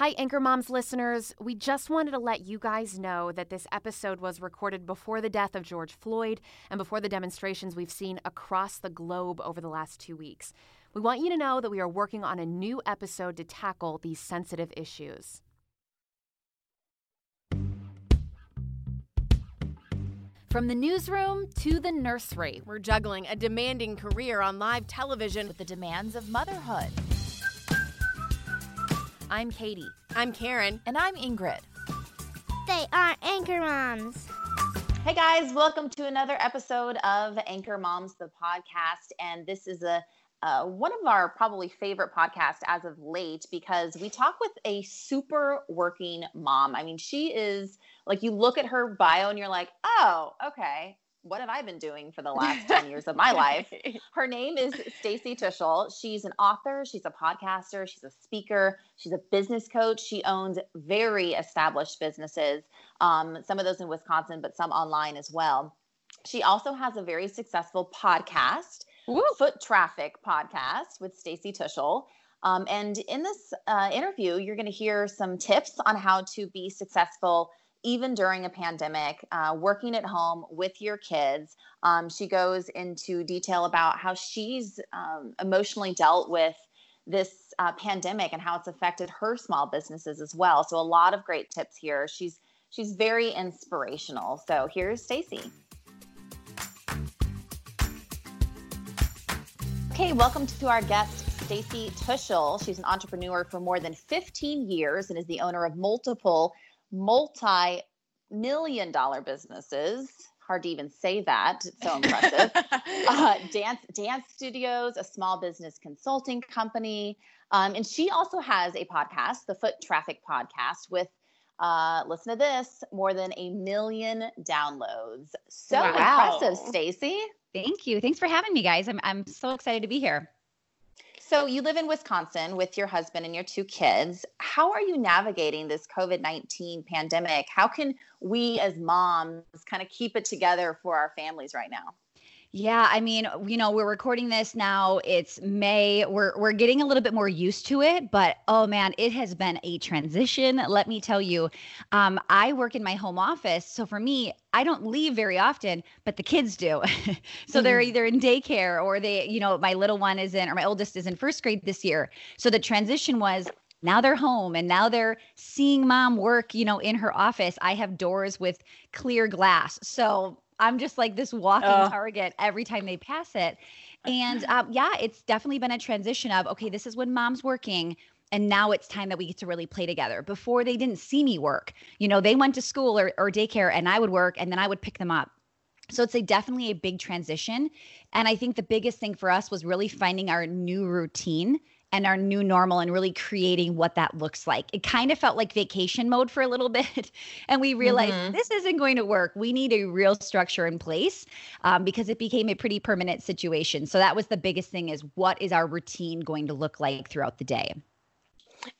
Hi, Anchor Moms listeners. We just wanted to let you guys know that this episode was recorded before the death of George Floyd and before the demonstrations we've seen across the globe over the last two weeks. We want you to know that we are working on a new episode to tackle these sensitive issues. From the newsroom to the nursery, we're juggling a demanding career on live television with the demands of motherhood. I'm Katie. I'm Karen. And I'm Ingrid. They are Anchor Moms. Hey guys, welcome to another episode of Anchor Moms, the podcast. And this is a uh, one of our probably favorite podcasts as of late because we talk with a super working mom. I mean, she is like, you look at her bio and you're like, oh, okay, what have I been doing for the last 10 years of my life? Her name is Stacy Tuschl. She's an author, she's a podcaster, she's a speaker, she's a business coach. She owns very established businesses, um, some of those in Wisconsin, but some online as well. She also has a very successful podcast, Woo. Foot Traffic Podcast with Stacy Tuschl. Um, and in this uh, interview, you're going to hear some tips on how to be successful even during a pandemic, uh, working at home with your kids. Um, she goes into detail about how she's um, emotionally dealt with this uh, pandemic and how it's affected her small businesses as well. So a lot of great tips here. She's she's very inspirational. So here's Stacy. Okay, welcome to our guest Stacy Tuschl. She's an entrepreneur for more than 15 years and is the owner of multiple multi million dollar businesses hard to even say that it's so impressive. Uh, dance dance studios a small business consulting company. Um, and she also has a podcast the foot traffic podcast with uh, listen to this more than a million downloads. So wow. impressive stacy. Thank you. Thanks for having me guys. I'm, I'm so excited to be here so you live in Wisconsin with your husband and your two kids. How are you navigating this COVID 19 pandemic? How can we as moms kind of keep it together for our families right now? Yeah, I mean, you know, we're recording this now. It's May. We're we're getting a little bit more used to it, but oh man, it has been a transition. Let me tell you. Um, I work in my home office, so for me, I don't leave very often, but the kids do. so they're mm-hmm. either in daycare or they, you know, my little one is in or my oldest is in first grade this year. So the transition was now they're home and now they're seeing mom work, you know, in her office. I have doors with clear glass. So I'm just like this walking target every time they pass it. And um, yeah, it's definitely been a transition of okay, this is when mom's working. And now it's time that we get to really play together. Before they didn't see me work. You know, they went to school or, or daycare and I would work and then I would pick them up. So it's a definitely a big transition. And I think the biggest thing for us was really finding our new routine and our new normal and really creating what that looks like. It kind of felt like vacation mode for a little bit. And we realized mm-hmm. this isn't going to work. We need a real structure in place um, because it became a pretty permanent situation. So that was the biggest thing is what is our routine going to look like throughout the day?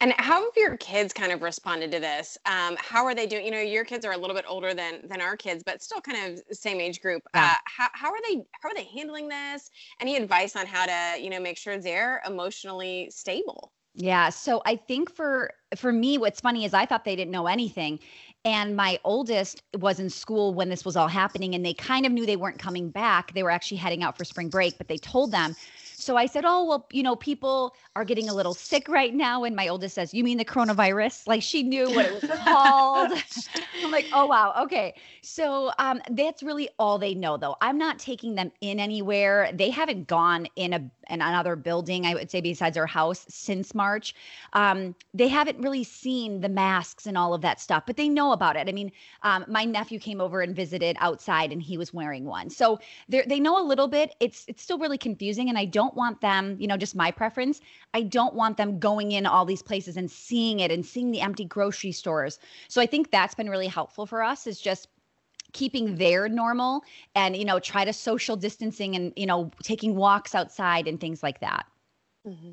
And how have your kids kind of responded to this? Um, how are they doing? You know, your kids are a little bit older than than our kids, but still kind of same age group. Yeah. Uh, how, how are they how are they handling this? Any advice on how to you know make sure they're emotionally stable? Yeah. So I think for for me, what's funny is I thought they didn't know anything. And my oldest was in school when this was all happening, and they kind of knew they weren't coming back. They were actually heading out for spring break, but they told them. So I said, Oh, well, you know, people are getting a little sick right now. And my oldest says, You mean the coronavirus? Like she knew what it was called. I'm like, Oh, wow. Okay. So um, that's really all they know, though. I'm not taking them in anywhere. They haven't gone in a and another building, I would say, besides our house since March. Um, they haven't really seen the masks and all of that stuff, but they know about it. I mean, um, my nephew came over and visited outside, and he was wearing one, so they know a little bit. It's it's still really confusing, and I don't want them, you know, just my preference. I don't want them going in all these places and seeing it and seeing the empty grocery stores. So I think that's been really helpful for us. Is just keeping their normal and you know try to social distancing and you know taking walks outside and things like that mm-hmm.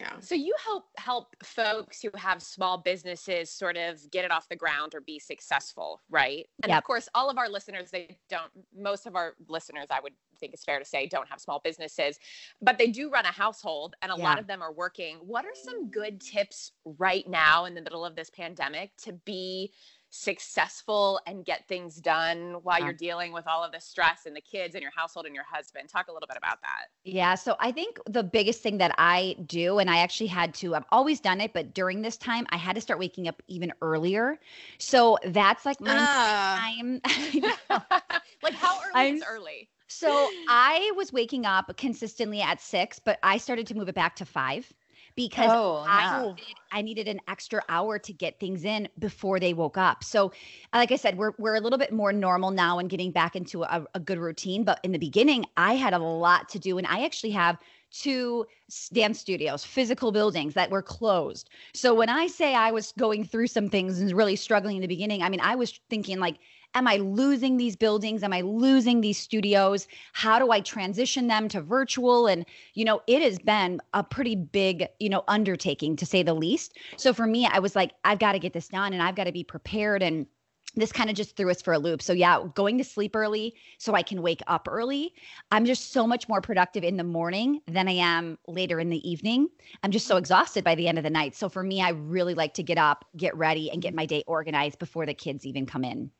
yeah so you help help folks who have small businesses sort of get it off the ground or be successful right and yep. of course all of our listeners they don't most of our listeners i would think it's fair to say don't have small businesses but they do run a household and a yeah. lot of them are working what are some good tips right now in the middle of this pandemic to be successful and get things done while yeah. you're dealing with all of the stress and the kids and your household and your husband. Talk a little bit about that. Yeah. So I think the biggest thing that I do, and I actually had to, I've always done it, but during this time, I had to start waking up even earlier. So that's like my uh. time. like how early I'm, is early? So I was waking up consistently at six, but I started to move it back to five because oh, I, needed, I needed an extra hour to get things in before they woke up. So, like I said, we're we're a little bit more normal now and getting back into a, a good routine. But in the beginning, I had a lot to do, and I actually have two dance studios, physical buildings that were closed. So when I say I was going through some things and really struggling in the beginning, I mean I was thinking like Am I losing these buildings? Am I losing these studios? How do I transition them to virtual? And, you know, it has been a pretty big, you know, undertaking to say the least. So for me, I was like, I've got to get this done and I've got to be prepared. And, this kind of just threw us for a loop. So yeah, going to sleep early so I can wake up early. I'm just so much more productive in the morning than I am later in the evening. I'm just so exhausted by the end of the night. So for me, I really like to get up, get ready and get my day organized before the kids even come in.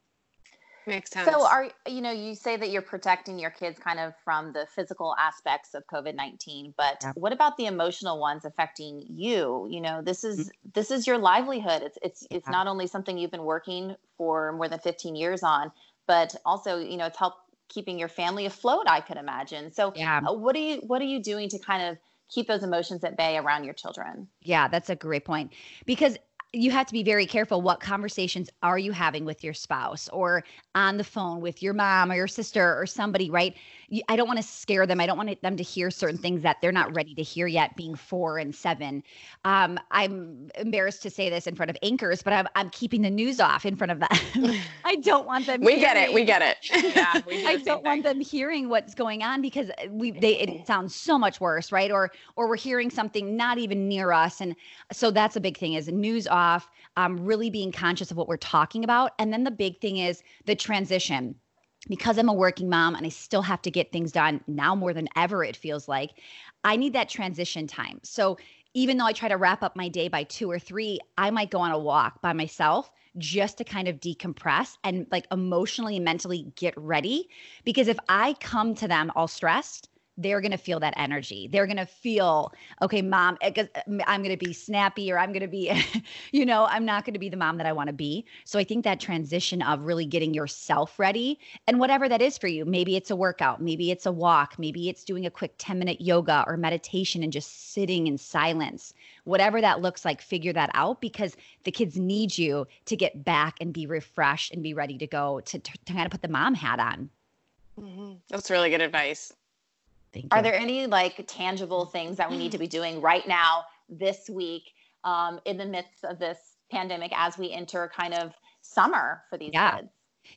Makes sense. So are you know you say that you're protecting your kids kind of from the physical aspects of COVID-19, but yeah. what about the emotional ones affecting you? You know, this is mm-hmm. this is your livelihood. It's it's it's not only something you've been working for more than 15 years on, but also, you know, it's helped keeping your family afloat, I could imagine. So yeah. Uh, what are you what are you doing to kind of keep those emotions at bay around your children? Yeah, that's a great point. Because you have to be very careful what conversations are you having with your spouse or on the phone with your mom or your sister or somebody right I don't want to scare them. I don't want them to hear certain things that they're not ready to hear yet, being four and seven. Um, I'm embarrassed to say this in front of anchors, but I'm, I'm keeping the news off in front of them. I don't want them. we hearing, get it. We get it. Yeah, do I don't want them hearing what's going on because we they it sounds so much worse, right? Or or we're hearing something not even near us, and so that's a big thing is news off. Um, really being conscious of what we're talking about, and then the big thing is the transition because I'm a working mom and I still have to get things done now more than ever, it feels like I need that transition time. So even though I try to wrap up my day by two or three, I might go on a walk by myself just to kind of decompress and like emotionally and mentally get ready. Because if I come to them all stressed, they're going to feel that energy. They're going to feel, okay, mom, eh, I'm going to be snappy or I'm going to be, you know, I'm not going to be the mom that I want to be. So I think that transition of really getting yourself ready and whatever that is for you, maybe it's a workout, maybe it's a walk, maybe it's doing a quick 10 minute yoga or meditation and just sitting in silence, whatever that looks like, figure that out because the kids need you to get back and be refreshed and be ready to go to, to, to kind of put the mom hat on. Mm-hmm. That's really good advice. Thank Are there any like tangible things that we need to be doing right now, this week, um, in the midst of this pandemic as we enter kind of summer for these yeah. kids?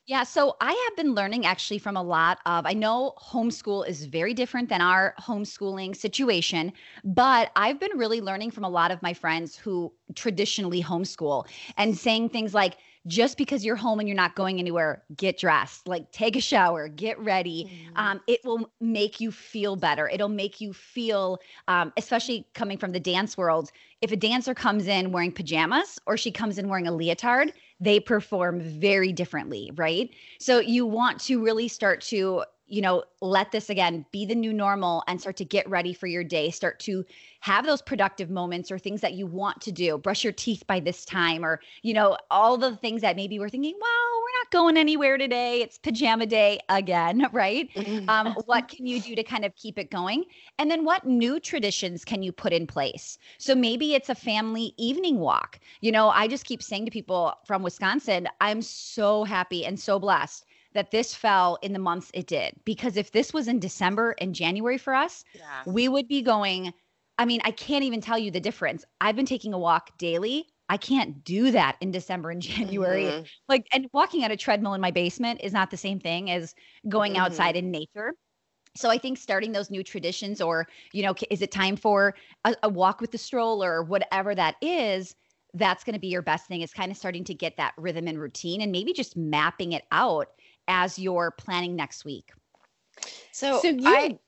Yeah, so I have been learning actually from a lot of, I know homeschool is very different than our homeschooling situation, but I've been really learning from a lot of my friends who traditionally homeschool and saying things like, just because you're home and you're not going anywhere, get dressed, like take a shower, get ready. Mm-hmm. Um, it will make you feel better. It'll make you feel, um, especially coming from the dance world, if a dancer comes in wearing pajamas or she comes in wearing a leotard, they perform very differently, right? So you want to really start to you know, let this again be the new normal and start to get ready for your day. Start to have those productive moments or things that you want to do. Brush your teeth by this time, or, you know, all the things that maybe we're thinking, well, we're not going anywhere today. It's pajama day again, right? Um, what can you do to kind of keep it going? And then what new traditions can you put in place? So maybe it's a family evening walk. You know, I just keep saying to people from Wisconsin, I'm so happy and so blessed that this fell in the months it did. Because if this was in December and January for us, yeah. we would be going. I mean, I can't even tell you the difference. I've been taking a walk daily. I can't do that in December and January. Mm-hmm. Like, and walking on a treadmill in my basement is not the same thing as going mm-hmm. outside in nature. So I think starting those new traditions, or, you know, is it time for a, a walk with the stroller or whatever that is? That's going to be your best thing is kind of starting to get that rhythm and routine and maybe just mapping it out as you're planning next week. So, so you, I,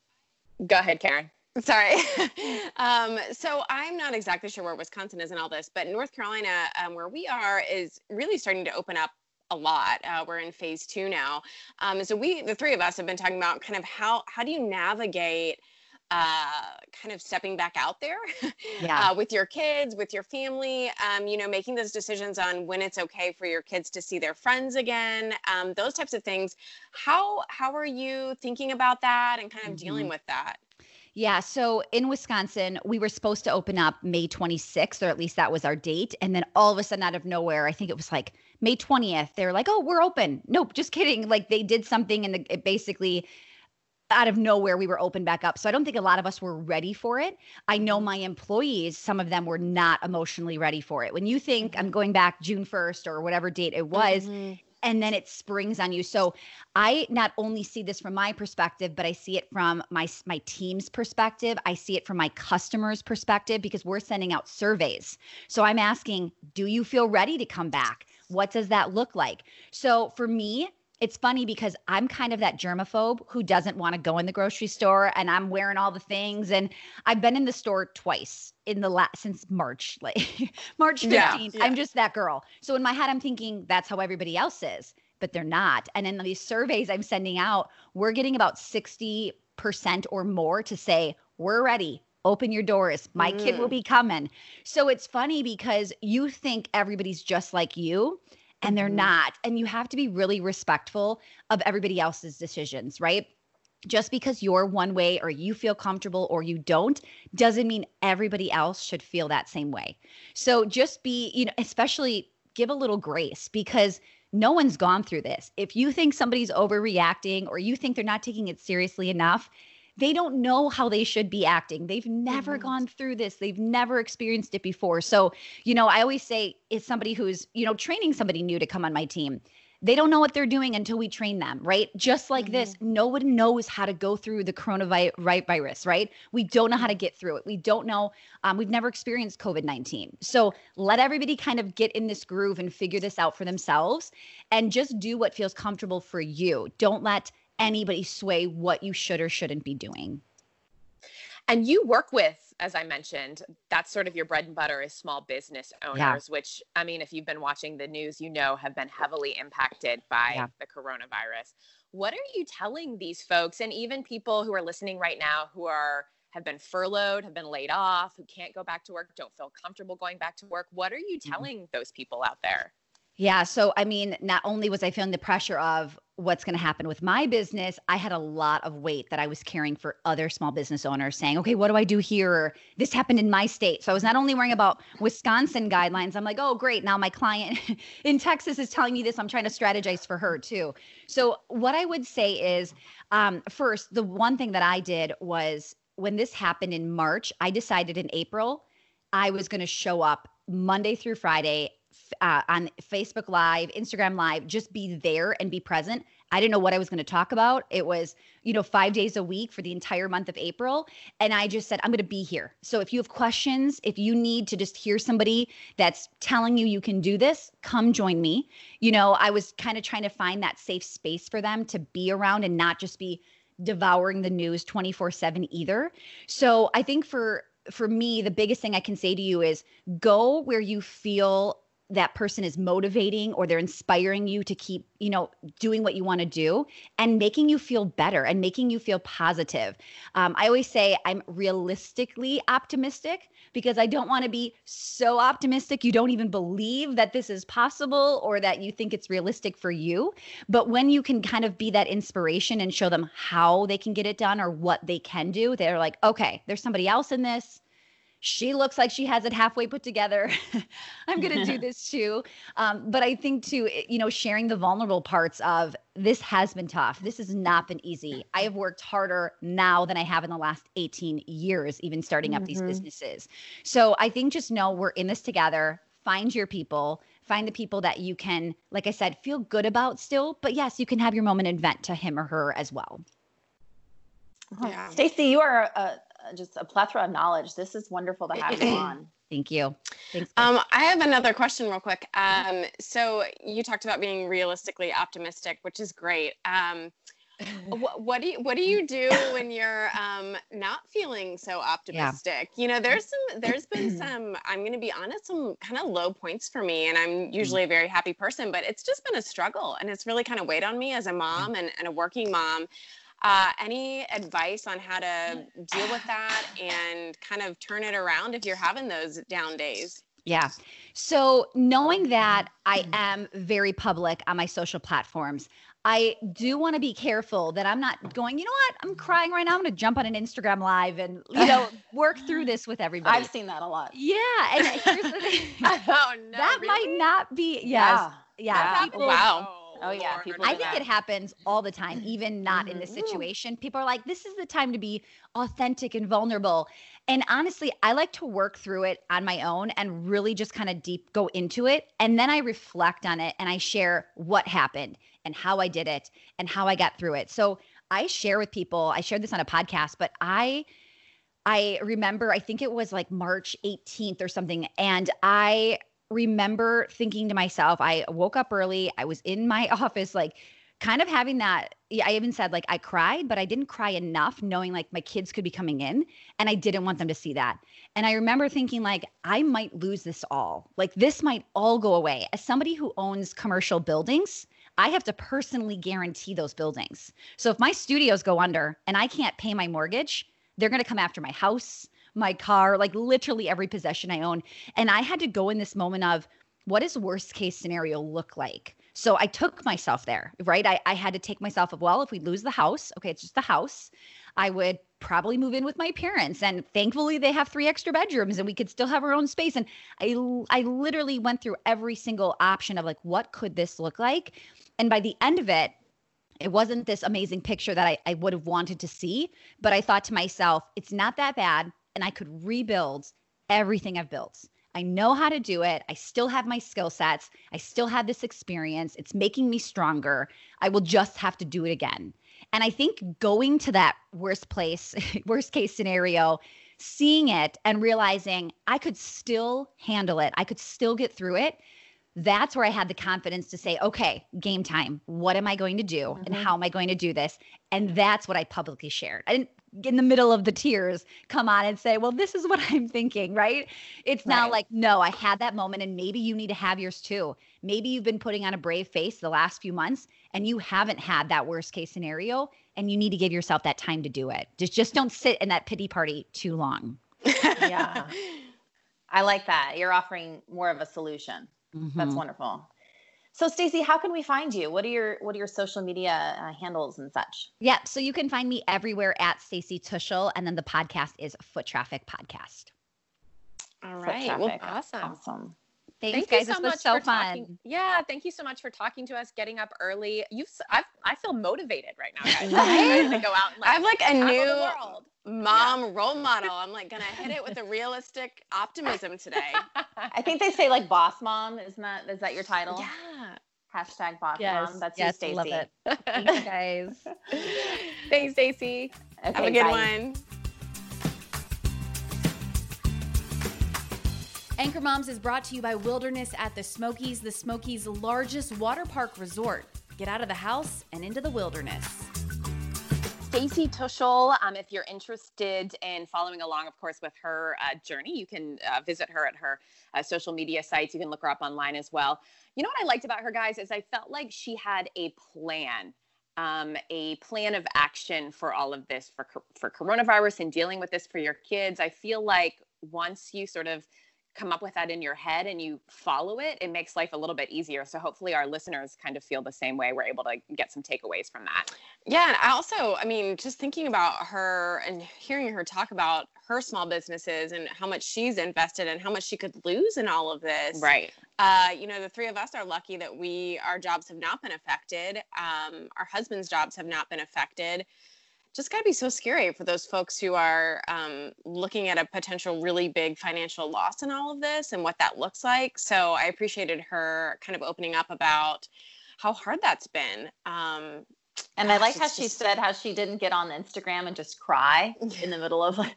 go ahead, Karen. Sorry. um, so I'm not exactly sure where Wisconsin is in all this, but North Carolina, um, where we are, is really starting to open up a lot. Uh, we're in phase two now. Um, so we, the three of us, have been talking about kind of how how do you navigate uh, kind of stepping back out there yeah. uh, with your kids, with your family, um, you know, making those decisions on when it's okay for your kids to see their friends again, um, those types of things. How how are you thinking about that and kind of mm-hmm. dealing with that? Yeah. So in Wisconsin, we were supposed to open up May 26th, or at least that was our date. And then all of a sudden, out of nowhere, I think it was like May 20th, they were like, oh, we're open. Nope, just kidding. Like they did something and it basically out of nowhere we were open back up. So I don't think a lot of us were ready for it. I know mm-hmm. my employees, some of them were not emotionally ready for it. When you think I'm going back June 1st or whatever date it was, mm-hmm. and then it springs on you. So I not only see this from my perspective, but I see it from my my team's perspective. I see it from my customers' perspective because we're sending out surveys. So I'm asking, do you feel ready to come back? What does that look like? So for me, it's funny because I'm kind of that germaphobe who doesn't want to go in the grocery store and I'm wearing all the things and I've been in the store twice in the last since March like March 15th. Yeah, yeah. I'm just that girl. So in my head I'm thinking that's how everybody else is, but they're not. And in these surveys I'm sending out, we're getting about 60% or more to say we're ready open your doors my mm. kid will mm. be coming so it's funny because you think everybody's just like you and they're mm-hmm. not. And you have to be really respectful of everybody else's decisions, right? Just because you're one way or you feel comfortable or you don't doesn't mean everybody else should feel that same way. So just be, you know, especially give a little grace because no one's gone through this. If you think somebody's overreacting or you think they're not taking it seriously enough, they don't know how they should be acting. They've never mm-hmm. gone through this. They've never experienced it before. So, you know, I always say it's somebody who's, you know, training somebody new to come on my team. They don't know what they're doing until we train them, right? Just like mm-hmm. this, no one knows how to go through the coronavirus, right? We don't know how to get through it. We don't know. Um, we've never experienced COVID 19. So let everybody kind of get in this groove and figure this out for themselves and just do what feels comfortable for you. Don't let anybody sway what you should or shouldn't be doing. And you work with, as I mentioned, that's sort of your bread and butter is small business owners, yeah. which I mean, if you've been watching the news, you know have been heavily impacted by yeah. the coronavirus. What are you telling these folks and even people who are listening right now who are have been furloughed, have been laid off, who can't go back to work, don't feel comfortable going back to work? What are you mm-hmm. telling mm-hmm. those people out there? Yeah. So, I mean, not only was I feeling the pressure of what's going to happen with my business, I had a lot of weight that I was carrying for other small business owners saying, okay, what do I do here? This happened in my state. So I was not only worrying about Wisconsin guidelines, I'm like, oh, great. Now my client in Texas is telling me this. I'm trying to strategize for her too. So, what I would say is um, first, the one thing that I did was when this happened in March, I decided in April, I was going to show up Monday through Friday uh, on Facebook Live, Instagram Live, just be there and be present. I didn't know what I was going to talk about. It was, you know, five days a week for the entire month of April. And I just said, I'm going to be here. So if you have questions, if you need to just hear somebody that's telling you you can do this, come join me. You know, I was kind of trying to find that safe space for them to be around and not just be devouring the news 24 7 either. So I think for, for me, the biggest thing I can say to you is go where you feel that person is motivating or they're inspiring you to keep, you know, doing what you want to do and making you feel better and making you feel positive. Um, I always say I'm realistically optimistic because I don't want to be so optimistic you don't even believe that this is possible or that you think it's realistic for you. But when you can kind of be that inspiration and show them how they can get it done or what they can do, they're like, okay, there's somebody else in this she looks like she has it halfway put together. I'm going to do this too. Um, but I think too, you know, sharing the vulnerable parts of this has been tough. This has not been easy. I have worked harder now than I have in the last 18 years, even starting mm-hmm. up these mm-hmm. businesses. So I think just know we're in this together. Find your people. Find the people that you can, like I said, feel good about still. But yes, you can have your moment and vent to him or her as well. Yeah. Stacy, you are a, just a plethora of knowledge. This is wonderful to have you on. Thank you. Thanks. Um, I have another question, real quick. Um, so you talked about being realistically optimistic, which is great. Um, what, what, do you what do you do when you're um, not feeling so optimistic? Yeah. You know, there's some there's been some I'm going to be honest, some kind of low points for me, and I'm mm. usually a very happy person, but it's just been a struggle, and it's really kind of weighed on me as a mom and, and a working mom. Uh, any advice on how to deal with that and kind of turn it around if you're having those down days? Yeah. So knowing that I am very public on my social platforms, I do want to be careful that I'm not going, you know what? I'm crying right now. I'm going to jump on an Instagram live and, you know, work through this with everybody. I've seen that a lot. Yeah. And here's the thing. oh, no. That really? might not be, yes. Yeah. Yeah. yeah. People, wow. Oh yeah, people. I think that. it happens all the time, even not mm-hmm. in this mm-hmm. situation. People are like, "This is the time to be authentic and vulnerable." And honestly, I like to work through it on my own and really just kind of deep go into it, and then I reflect on it and I share what happened and how I did it and how I got through it. So I share with people. I shared this on a podcast, but I. I remember, I think it was like March 18th or something. And I remember thinking to myself, I woke up early, I was in my office, like kind of having that. I even said, like, I cried, but I didn't cry enough, knowing like my kids could be coming in and I didn't want them to see that. And I remember thinking, like, I might lose this all. Like, this might all go away. As somebody who owns commercial buildings, I have to personally guarantee those buildings. So if my studios go under and I can't pay my mortgage, they're going to come after my house my car, like literally every possession I own. And I had to go in this moment of what does worst case scenario look like? So I took myself there, right? I, I had to take myself of, well, if we lose the house, okay, it's just the house. I would probably move in with my parents and thankfully they have three extra bedrooms and we could still have our own space and i i literally went through every single option of like what could this look like and by the end of it it wasn't this amazing picture that I, I would have wanted to see but i thought to myself it's not that bad and I could rebuild everything I've built. I know how to do it. I still have my skill sets. I still have this experience. It's making me stronger. I will just have to do it again. And I think going to that worst place, worst case scenario, seeing it and realizing I could still handle it, I could still get through it. That's where I had the confidence to say, okay, game time. What am I going to do? Mm-hmm. And how am I going to do this? And that's what I publicly shared. I didn't in the middle of the tears come on and say, Well, this is what I'm thinking, right? It's right. now like, No, I had that moment, and maybe you need to have yours too. Maybe you've been putting on a brave face the last few months and you haven't had that worst case scenario, and you need to give yourself that time to do it. Just, just don't sit in that pity party too long. yeah. I like that. You're offering more of a solution. Mm-hmm. That's wonderful. So Stacy, how can we find you? What are your what are your social media uh, handles and such? Yeah, so you can find me everywhere at Stacy Tuschl, and then the podcast is Foot Traffic Podcast. All right, well, awesome, awesome. Thanks, thank guys. You so much so fun. Talking, yeah, thank you so much for talking to us, getting up early. You, I, I feel motivated right now, guys. I'm right? to go out and like, I have like a new mom yeah. role model. I'm like gonna hit it with a realistic optimism today. I think they say like boss mom. Isn't that is that your title? Yeah. Hashtag boss yes. mom. That's yes, you, Stacy. Love it. Thanks, guys. Thanks, Stacy. Okay, Have a good bye. one. Anchor Moms is brought to you by Wilderness at the Smokies, the Smokies' largest water park resort. Get out of the house and into the wilderness. Stacy Tuschl. Um, if you're interested in following along, of course, with her uh, journey, you can uh, visit her at her uh, social media sites. You can look her up online as well. You know what I liked about her, guys, is I felt like she had a plan. Um, a plan of action for all of this for for coronavirus and dealing with this for your kids. I feel like once you sort of come up with that in your head and you follow it, it makes life a little bit easier. So hopefully our listeners kind of feel the same way. We're able to get some takeaways from that. Yeah. And I also, I mean, just thinking about her and hearing her talk about her small businesses and how much she's invested and how much she could lose in all of this. Right. Uh, you know, the three of us are lucky that we, our jobs have not been affected. Um, our husband's jobs have not been affected just got to be so scary for those folks who are um, looking at a potential really big financial loss in all of this and what that looks like. So I appreciated her kind of opening up about how hard that's been. Um, and I like how she just... said how she didn't get on Instagram and just cry in the middle of like,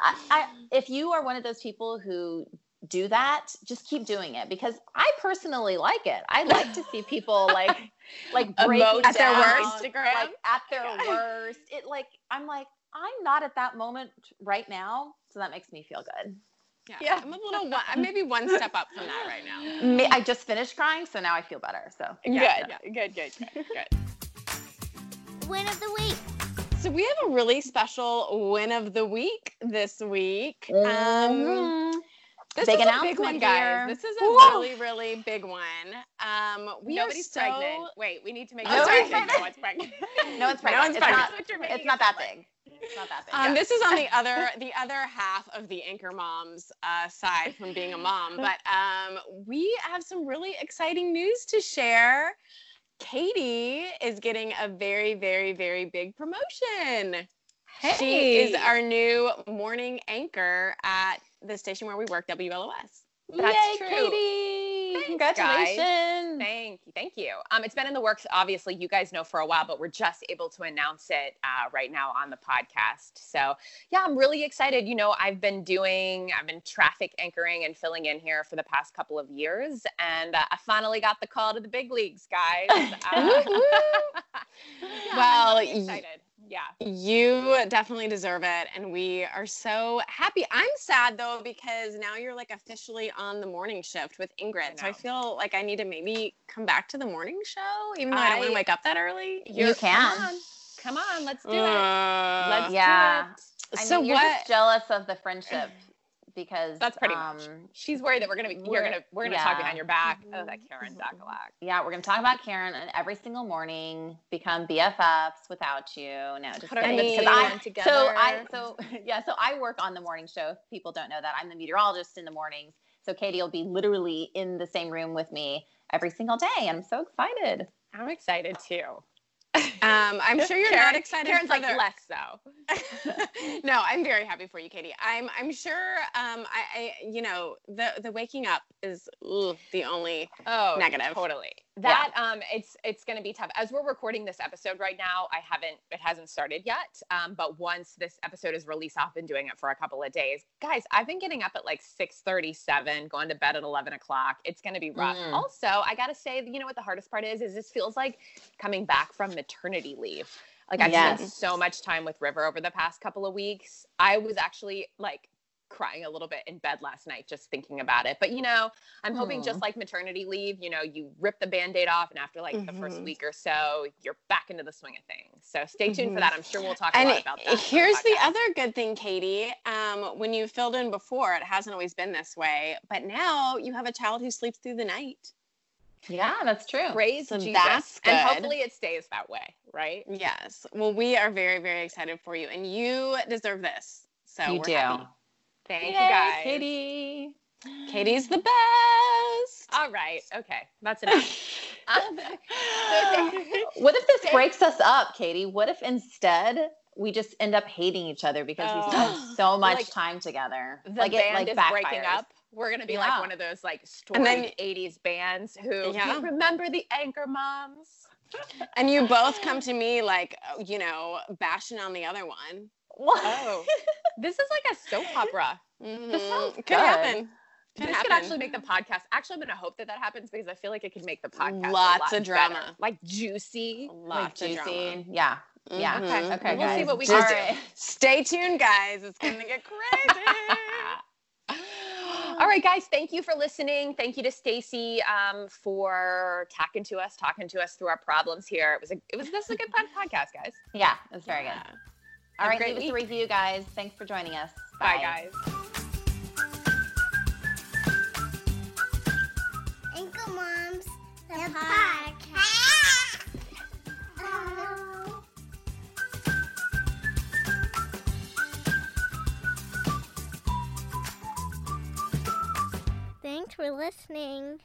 I, I, if you are one of those people who do that, just keep doing it because I personally like it. I like to see people like like break at their worst, like at their worst. It like I'm like I'm not at that moment right now, so that makes me feel good. Yeah, yeah. I'm a little one, maybe one step up from that right now. I just finished crying, so now I feel better. So yeah, good, good, good, good, good. Win of the week. So we have a really special win of the week this week. Mm-hmm. Um, this big is a big one, guys. Here. This is a really, really big one. Um, we Nobody's so... pregnant. Wait, we need to make sure no one's pregnant. no one's pregnant. No one's it's pregnant. Not, it's not that big. It's not that big. Um, this is on the other the other half of the anchor moms uh, side from being a mom, but um, we have some really exciting news to share. Katie is getting a very, very, very big promotion. Hey. She is our new morning anchor at the station where we work, WLOS. That's Yay, true. Katie! Thanks, Congratulations! Guys. Thank you, thank you. Um, it's been in the works. Obviously, you guys know for a while, but we're just able to announce it uh, right now on the podcast. So, yeah, I'm really excited. You know, I've been doing, I've been traffic anchoring and filling in here for the past couple of years, and uh, I finally got the call to the big leagues, guys. Uh, well, excited yeah. You definitely deserve it. And we are so happy. I'm sad though, because now you're like officially on the morning shift with Ingrid. I so I feel like I need to maybe come back to the morning show, even though I, I don't want to wake up that early. You can. Come on, come on let's do it. Uh, let's yeah. do it. I so mean, you're what? just jealous of the friendship because that's pretty um, much. She's worried that we're gonna be you're gonna we're gonna yeah. talk behind your back. Oh, that Karen Dakalak. Yeah, we're gonna talk about Karen and every single morning become BFFs without you. No, just kidding. Because I together. so I so yeah so I work on the morning show. If people don't know that I'm the meteorologist in the mornings. So Katie will be literally in the same room with me every single day. I'm so excited. I'm excited too. Um, I'm sure you're Karen, not excited. Karen's like the... less so. no, I'm very happy for you, Katie. I'm I'm sure. Um, I, I you know the the waking up is ugh, the only oh negative. Totally. That yeah. um, it's it's going to be tough. As we're recording this episode right now, I haven't it hasn't started yet. Um, but once this episode is released, I've been doing it for a couple of days. Guys, I've been getting up at like six thirty seven, going to bed at eleven o'clock. It's going to be rough. Mm. Also, I got to say, you know what the hardest part is? Is this feels like coming back from maternity leave. Like I've yes. spent so much time with River over the past couple of weeks. I was actually like crying a little bit in bed last night just thinking about it. But you know, I'm hoping just like maternity leave, you know, you rip the band-aid off and after like mm-hmm. the first mm-hmm. week or so, you're back into the swing of things. So stay tuned mm-hmm. for that. I'm sure we'll talk and a lot about that. Here's the, the, other good thing, Katie. Um, when you filled in before, it hasn't always been this way, but now you have a child who sleeps through the night. Yeah, that's true. Praise so Jesus. That's good. And hopefully it stays that way, right? Yes. Well, we are very, very excited for you, and you deserve this. So you we're do. Happy. Thank Yay, you guys. Katie. Katie's the best. All right. Okay. That's enough. um, what if this breaks us up, Katie? What if instead we just end up hating each other because oh. we spend so much like, time together? The like band it, like is breaking up. We're gonna be yeah. like one of those like storied then, 80s bands who yeah. remember the anchor moms. and you both come to me like you know bashing on the other one. What? Oh, this is like a soap opera. Mm-hmm. This sounds could good. happen. Could this happen. could actually make the podcast. Actually, I'm gonna hope that that happens because I feel like it could make the podcast lots of drama, better. like juicy, lots like juicy. Yeah, Yeah. Mm-hmm. Okay. Okay. We'll guys. see what we Just can do. Stay tuned, guys. It's gonna get crazy. All right, guys. Thank you for listening. Thank you to Stacy um, for talking to us, talking to us through our problems here. It was a, it was this is a good fun podcast, guys. Yeah, it was very good. All Have a right, great leave us a review, guys. Thanks for joining us. Bye, guys. Anchor Moms, the podcast. Oh. Thanks for listening.